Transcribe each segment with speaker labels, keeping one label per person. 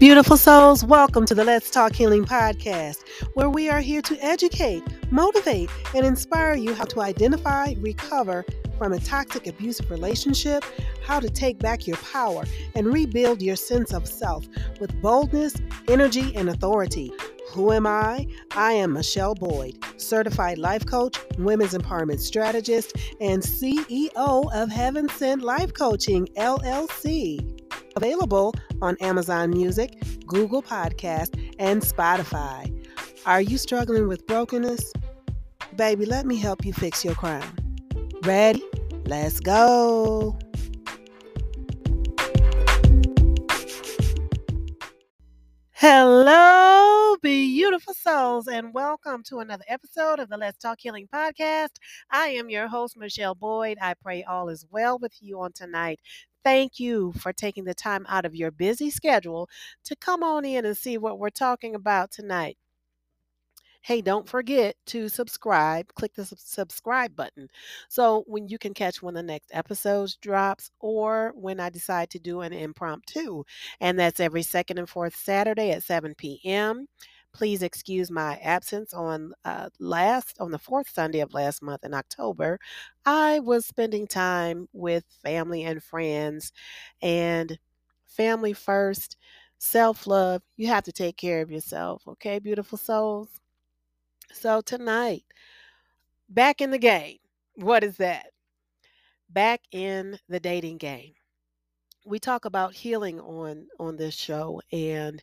Speaker 1: Beautiful souls, welcome to the Let's Talk Healing podcast, where we are here to educate, motivate, and inspire you how to identify, recover from a toxic, abusive relationship, how to take back your power, and rebuild your sense of self with boldness, energy, and authority. Who am I? I am Michele Boyd, certified life coach, women's empowerment strategist, and CEO of Heaven Sent Life Coaching, LLC. Available on Amazon Music, Google Podcast, and Spotify. Are you struggling with brokenness? Baby, let me help you fix your crown. Ready? Let's go. Hello, beautiful souls, and welcome to another episode of the Let's Talk Healing podcast. I am your host, Michele Boyd. I pray all is well with you on tonight. Thank you for taking the time out of your busy schedule to come on in and see what we're talking about tonight. Hey, don't forget to subscribe. Click the subscribe button so when you can catch when the next episodes drops or when I decide to do an impromptu. And that's every second and fourth Saturday at 7 p.m. Please excuse my absence on uh, last on the fourth Sunday of last month in October. I was spending time with family and friends and family first, self love. You have to take care of yourself, okay, beautiful souls? So tonight, back in the game. What is that? Back in the dating game. We talk about healing on on this show and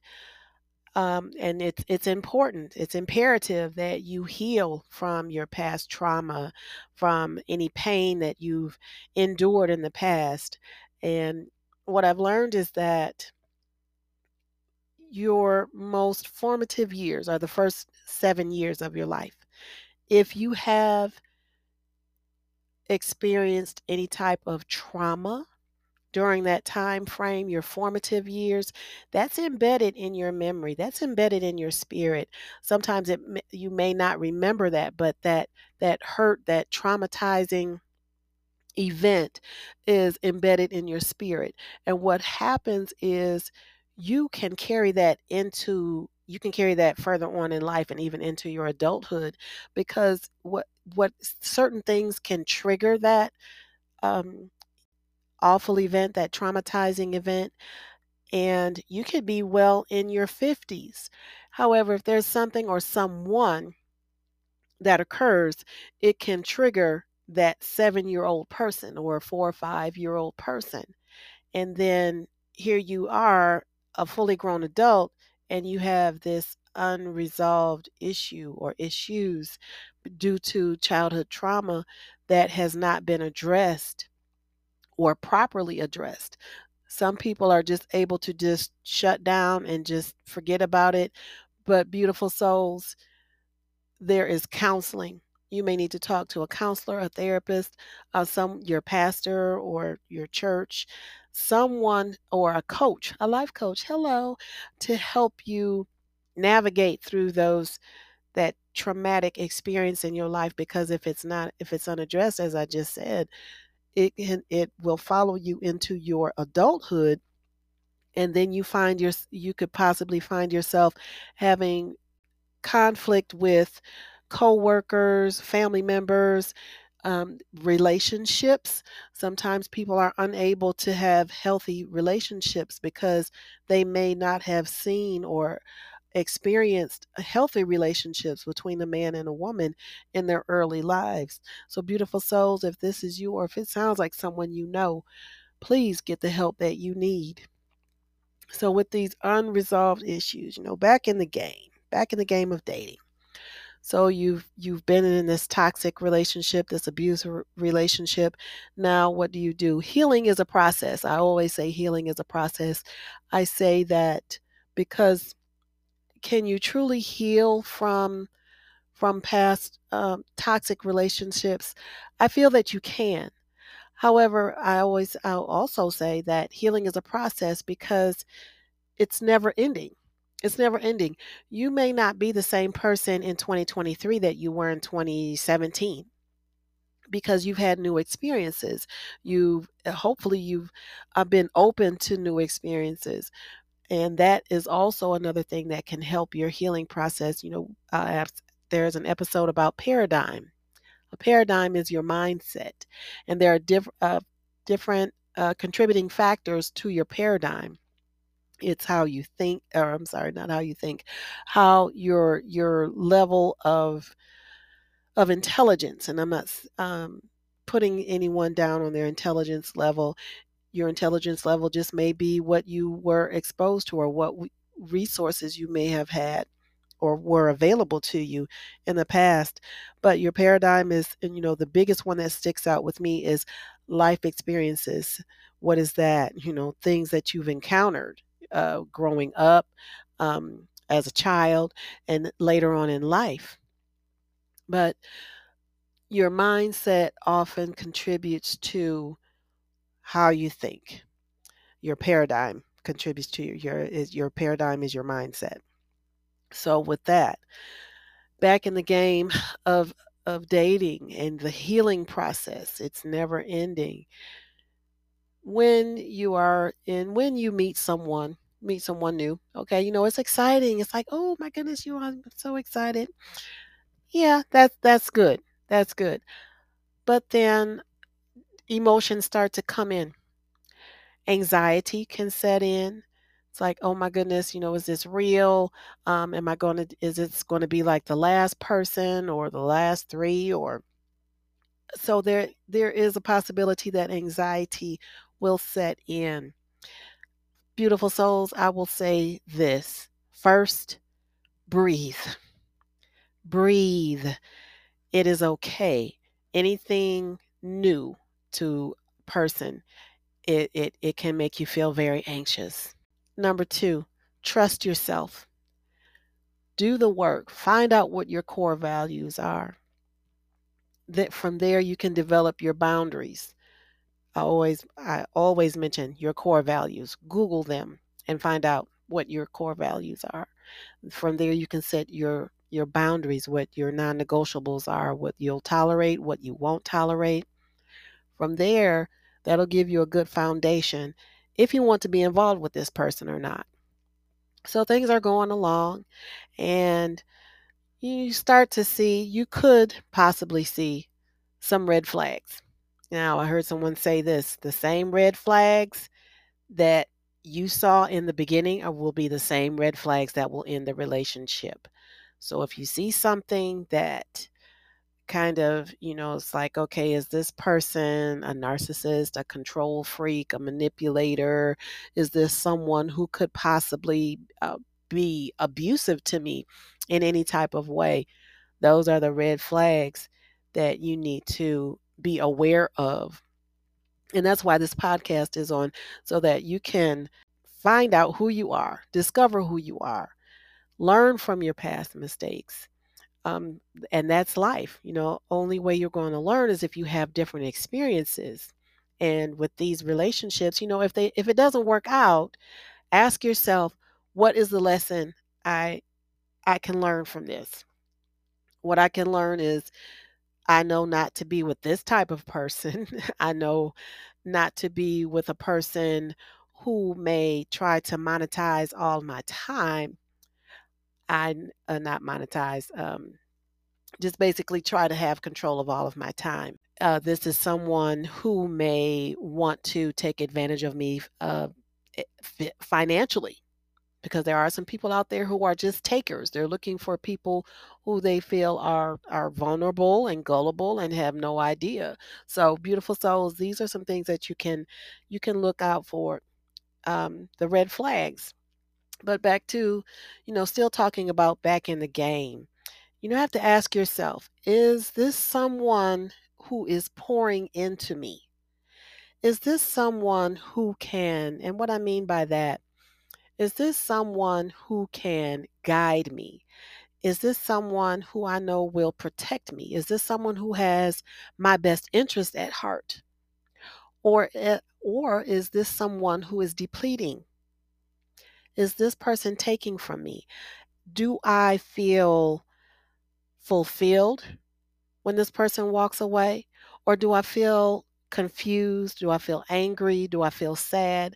Speaker 1: um, and it's it's important. It's imperative that you heal from your past trauma, from any pain that you've endured in the past. And what I've learned is that your most formative years are the first seven years of your life. If you have experienced any type of trauma during that time frame, your formative years, that's embedded in your memory. That's embedded in your spirit. Sometimes it you may not remember that, but that that hurt, that traumatizing event is embedded in your spirit. And what happens is you can carry that into you can carry that further on in life and even into your adulthood because what what certain things can trigger that um, awful event that traumatizing event and you could be well in your 50s however if there's something or someone that occurs it can trigger that seven year old person or four or five year old person and then here you are a fully grown adult and you have this unresolved issue or issues due to childhood trauma that has not been addressed or properly addressed. Some people are just able to just shut down and just forget about it. But beautiful souls, there is counseling you may need to talk to a counselor, a therapist, uh, some your pastor or your church, someone or a coach, a life coach. Hello, to help you navigate through those that traumatic experience in your life because if it's not if it's unaddressed as i just said it can it will follow you into your adulthood and then you find your you could possibly find yourself having conflict with co-workers, family members, um, relationships. Sometimes people are unable to have healthy relationships because they may not have seen or experienced healthy relationships between a man and a woman in their early lives. So, beautiful souls, if this is you or if it sounds like someone you know, please get the help that you need. So, with these unresolved issues, you know, back in the game, back in the game of dating, so you've you've been in this toxic relationship, this abusive relationship. Now what do you do? Healing is a process. I always say healing is a process. I say that because can you truly heal from from past um, toxic relationships? I feel that you can. However, I always I'll also say that healing is a process because it's never ending it's never ending. You may not be the same person in 2023 that you were in 2017 because you've had new experiences. You've hopefully you've uh, been open to new experiences And that is also another thing that can help your healing process. You know, uh, there's an episode about paradigm. A paradigm is your mindset, and there are diff- uh, different uh, contributing factors to your paradigm. It's how you think, or I'm sorry, not how you think, how your your level of of intelligence. And I'm not um, putting anyone down on their intelligence level. Your intelligence level just may be what you were exposed to or what resources you may have had or were available to you in the past. But your paradigm is, and you know, the biggest one that sticks out with me is life experiences. What is that? You know, things that you've encountered uh, growing up um, as a child and later on in life. But your mindset often contributes to how you think. Your paradigm contributes to your your, is, your paradigm is your mindset. So with that, back in the game of of dating and the healing process, it's never ending. When you are in when you meet someone, meet someone new, okay, you know, it's exciting. It's like, "Oh my goodness, you I'm so excited." Yeah, that's that's good. That's good. But then emotions start to come in. Anxiety can set in. It's like, oh my goodness, you know, is this real? Um, am I going to, is it going to be like the last person or the last three or so there there is a possibility that anxiety will set in. Beautiful souls, I will say this. First, breathe. Breathe. It is okay. Anything new to person, it, it, it can make you feel very anxious. Number two, trust yourself. Do the work. Find out what your core values are. That from there you can develop your boundaries. I always I always mention your core values. Google them and find out what your core values are. From there you can set your your boundaries, what your non-negotiables are, what you'll tolerate, what you won't tolerate. From there, that'll give you a good foundation if you want to be involved with this person or not. So things are going along, and you start to see, you could possibly see some red flags. Now, I heard someone say this the same red flags that you saw in the beginning will be the same red flags that will end the relationship. So if you see something that kind of, you know, it's like, okay, is this person a narcissist, a control freak, a manipulator? Is this someone who could possibly uh, be abusive to me in any type of way? Those are the red flags that you need to be aware of. And that's why this podcast is on, so that you can find out who you are, discover who you are, learn from your past mistakes, um, and that's life. You know, only way you're going to learn is if you have different experiences. And with these relationships, you know, if they if it doesn't work out, ask yourself, what is the lesson I I can learn from this? What I can learn is I know not to be with this type of person. I know not to be with a person who may try to monetize all my time I uh, not monetize, um, just basically try to have control of all of my time. Uh, this is someone who may want to take advantage of me uh, eh, financially because there are some people out there who are just takers. They're looking for people who they feel are are vulnerable and gullible and have no idea. So, beautiful souls, these are some things that you can you can look out for. Um, the red flags. But back to, you know, still talking about back in the game, you know, have to ask yourself is this someone who is pouring into me? Is this someone who can, and what I mean by that, is this someone who can guide me? Is this someone who I know will protect me? Is this someone who has my best interest at heart? Or, eh, or is this someone who is depleting is this person taking from me? Do I feel fulfilled when this person walks away? Or do I feel confused? Do I feel angry? Do I feel sad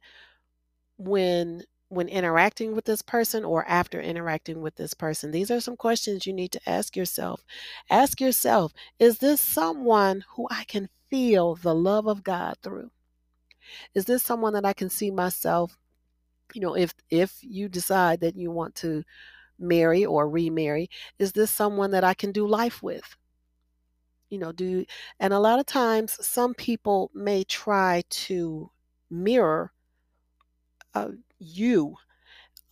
Speaker 1: when when interacting with this person or after interacting with this person? These are some questions you need to ask yourself. Ask yourself, is this someone who I can feel the love of God through? Is this someone that I can see myself, you know, if if you decide that you want to marry or remarry, is this someone that I can do life with? You know, do and a lot of times some people may try to mirror uh, you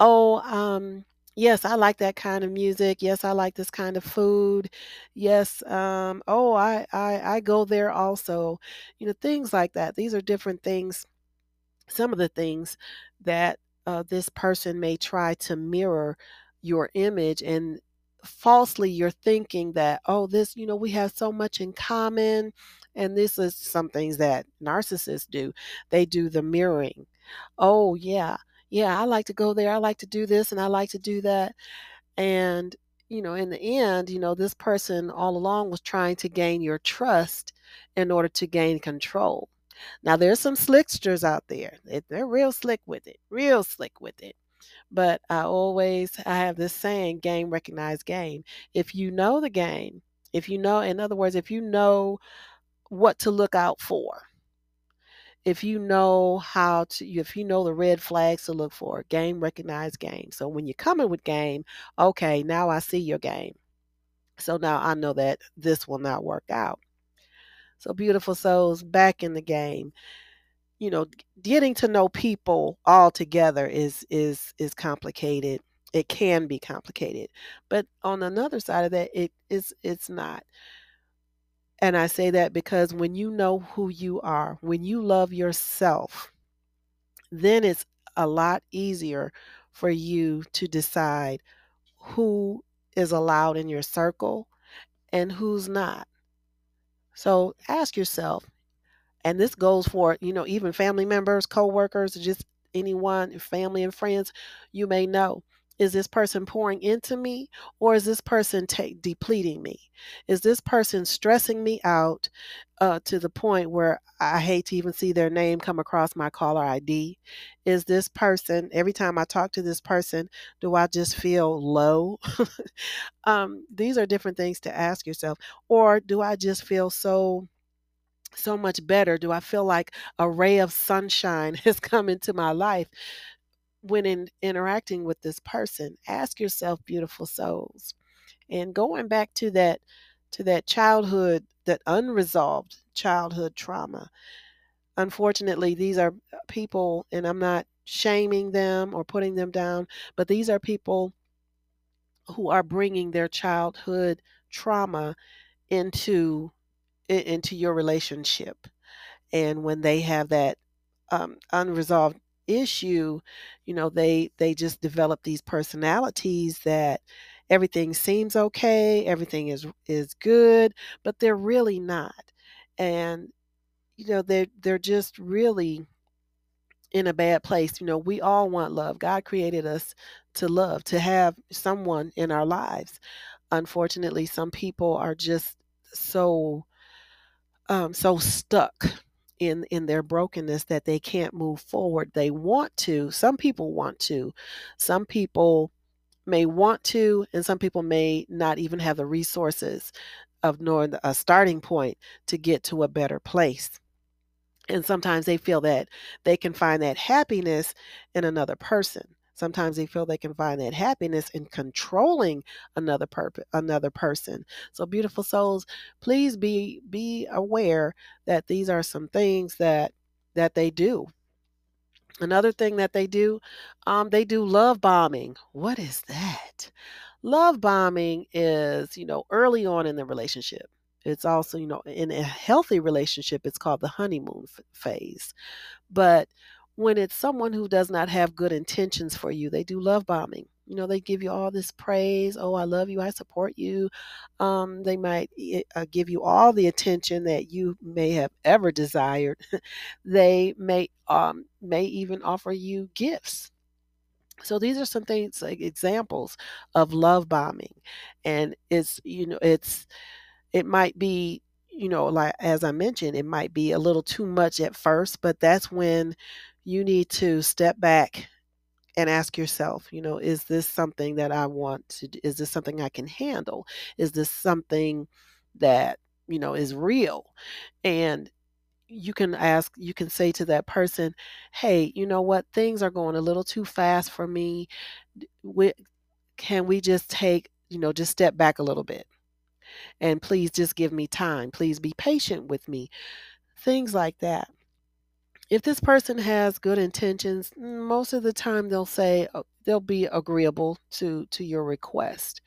Speaker 1: Oh, um, yes, I like that kind of music. Yes, I like this kind of food. Yes, um, oh, I, I I go there also. You know, things like that. These are different things some of the things that uh, this person may try to mirror your image and falsely you're thinking that oh this you know we have so much in common and this is some things that narcissists do. They do the mirroring. Oh yeah yeah i like to go there i like to do this and i like to do that. And you know in the end you know this person all along was trying to gain your trust in order to gain control now there's some slicksters out there. They- They're real slick with it, real slick with it. But I always I have this saying, game recognize game. If you know the game, if you know, in other words, if you know what to look out for, if you know how to, if you know the red flags to look for, game recognize game. So when you're coming with game, okay, now I see your game. So now I know that this will not work out. So beautiful souls back in the game. you know getting to know people all together is is is complicated. It can be complicated. But on another side of that it is it's not. And i say that because when you know who you are when you love yourself then it's a lot easier for you to decide who is allowed in your circle and who's not so ask yourself and this goes for you know even family members co-workers just anyone your family and friends you may know is this person pouring into me or is this person ta- depleting me? Is this person stressing me out uh, to the point where i hate to even see their name come across my caller id is this person every time i talk to this person do i just feel low? Um, these are different things to ask yourself. Or do i just feel so so much better? Do I feel like a ray of sunshine has come into my life when in interacting with this person? Ask yourself, beautiful souls. And going back to that to that childhood, that unresolved childhood trauma. Unfortunately, these are people and I'm not shaming them or putting them down, but these are people who are bringing their childhood trauma into into your relationship and when they have that um, unresolved issue you know they they just develop these personalities that everything seems okay everything is is good but they're really not. And you know they're they're just really in a bad place. You know we all want love. God created us to love to have someone in our lives. Unfortunately some people are just so um, so stuck in in their brokenness that they can't move forward. They want to. Some people want to. Some people may want to, and some people may not even have the resources of knowing a starting point to get to a better place. And sometimes they feel that they can find that happiness in another person. Sometimes they feel they can find that happiness in controlling another another person. So beautiful souls, please be be aware that these are some things that that they do. Another thing that they do, um, they do love bombing. What is that? Love bombing is, you know, early on in the relationship. It's also, you know, in a healthy relationship, it's called the honeymoon phase. But when it's someone who does not have good intentions for you, they do love bombing. You know, they give you all this praise. Oh, I love you. I support you. Um, they might eh, uh, give you all the attention that you may have ever desired. they may um, may even offer you gifts. So these are some things like examples of love bombing, and it's you know it's it might be you know like as I mentioned, it might be a little too much at first, but that's when you need to step back and ask yourself, you know, is this something that I want to? Is this something I can handle? Is this something that, you know, is real? And you can ask, you can say to that person, hey, you know what? Things are going a little too fast for me. We, can we just take, you know, just step back a little bit? And please just give me time. Please be patient with me. Things like that if this person has good intentions, most of the time they'll say uh, they'll be agreeable to to your request.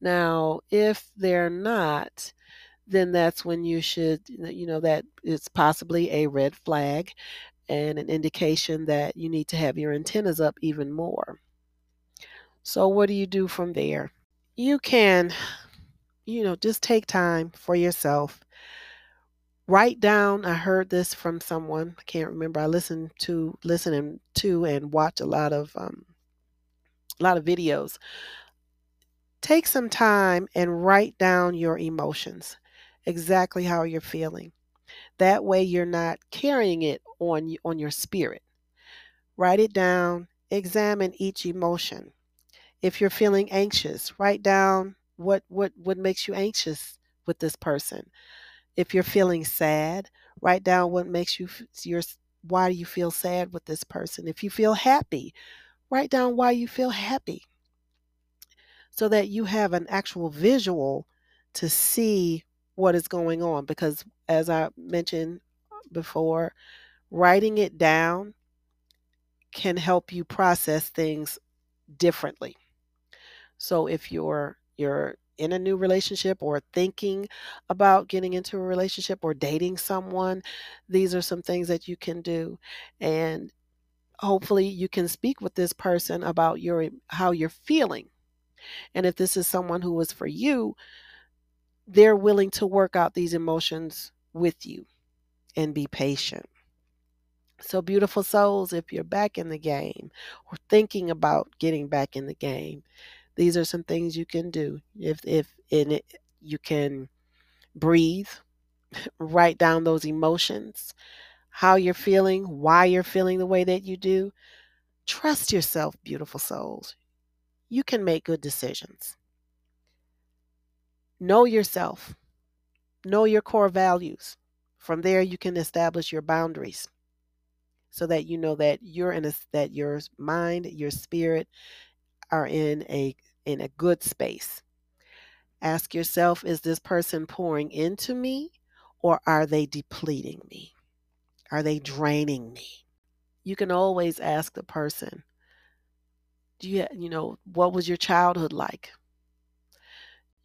Speaker 1: Now, if they're not, then that's when you should you know that it's possibly a red flag and an indication that you need to have your antennas up even more. So what do you do from there? You can you know just take time for yourself write down i heard this from someone i can't remember i listened to listening to and watch a lot of um, a lot of videos. Take some time and write down your emotions exactly how you're feeling. That way you're not carrying it on on your spirit. Write it down examine each emotion. If you're feeling anxious write down what what what makes you anxious with this person if you're feeling sad, write down what makes you your why do you feel sad with this person. If you feel happy, write down why you feel happy. So that you have an actual visual to see what is going on because as I mentioned before, writing it down can help you process things differently. So if you're you're in a new relationship or thinking about getting into a relationship or dating someone, these are some things that you can do. And hopefully you can speak with this person about your how you're feeling. And if this is someone who is for you, they're willing to work out these emotions with you and be patient. So, beautiful souls, if you're back in the game or thinking about getting back in the game, these are some things you can do. If if in it you can breathe, write down those emotions, how you're feeling, why you're feeling the way that you do. Trust yourself, beautiful souls. You can make good decisions. Know yourself. Know your core values. From there you can establish your boundaries so that you know that you're in a that your mind, your spirit are in a in a good space. Ask yourself is this person pouring into me or are they depleting me? Are they draining me? You can always ask the person, do you you know, what was your childhood like?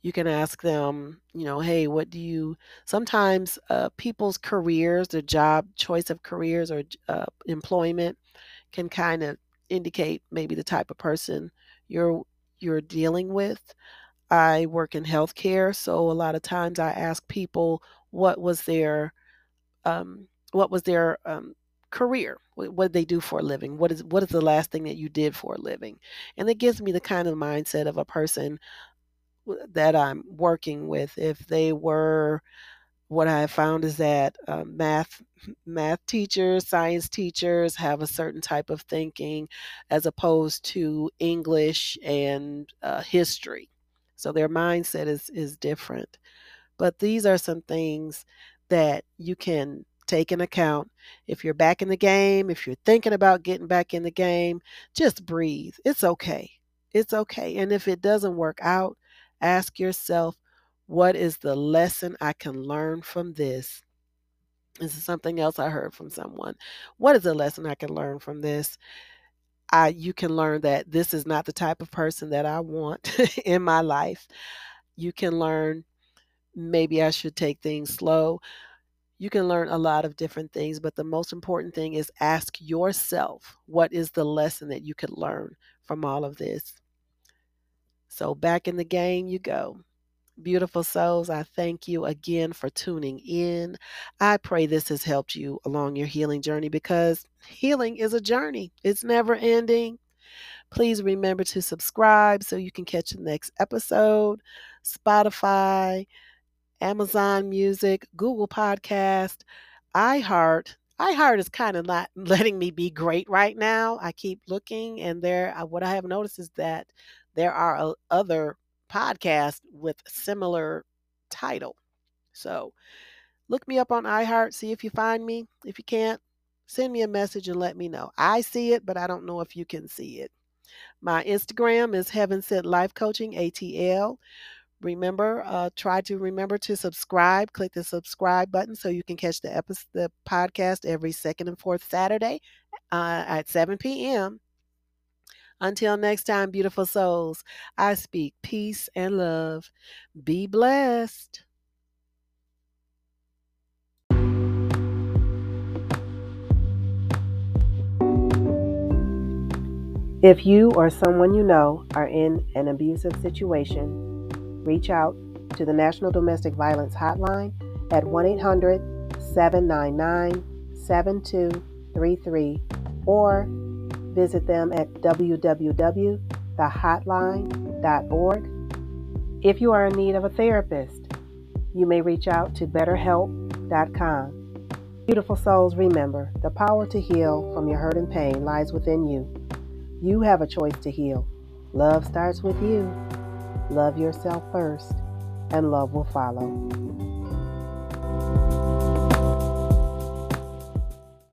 Speaker 1: You can ask them, you know, hey, what do you sometimes uh, people's careers, their job choice of careers or uh, employment can kind of indicate maybe the type of person you're you're dealing with. I work in healthcare, so a lot of times I ask people what was their um, what was their um, career what, what did they do for a living? What is what is the last thing that you did for a living? And it gives me the kind of mindset of a person that i'm working with. If they were what I found is that uh, math math teachers, science teachers have a certain type of thinking as opposed to English and uh, history. So their mindset is is different. But these are some things that you can take in account. If you're back in the game, if you're thinking about getting back in the game, just breathe. It's okay. It's okay. And if it doesn't work out, ask yourself what is the lesson I can learn from this? This is something else I heard from someone. What is the lesson I can learn from this? I you can learn that this is not the type of person that I want in my life. You can learn maybe I should take things slow. You can learn a lot of different things, but the most important thing is ask yourself what is the lesson that you could learn from all of this. So back in the game you go. Beautiful souls, I thank you again for tuning in. I pray this has helped you along your healing journey because healing is a journey, it's never ending. Please remember to subscribe so you can catch the next episode. Spotify, Amazon Music, Google Podcast, iHeart, iHeart is kind of not letting me be great right now. I keep looking, and there, uh, what I have noticed is that there are other podcasts with similar title. So look me up on iHeart, see if you find me. If you can't, send me a message and let me know. I see it, but I don't know if you can see it. My Instagram is Heaven Sent Life Coaching ATL. Remember, uh, try to remember to subscribe. Click the subscribe button so you can catch the episode, the podcast every second and fourth Saturday uh, at 7 p.m. Until next time, beautiful souls, I speak peace and love. Be blessed. If you or someone you know are in an abusive situation, reach out to the National Domestic Violence Hotline at 1 800 799 7233 or visit them at www.thehotline.org. If you are in need of a therapist, you may reach out to betterhelp.com. Beautiful souls, remember the power to heal from your hurt and pain lies within you. You have a choice to heal. Love starts with you. Love yourself first, and love will follow.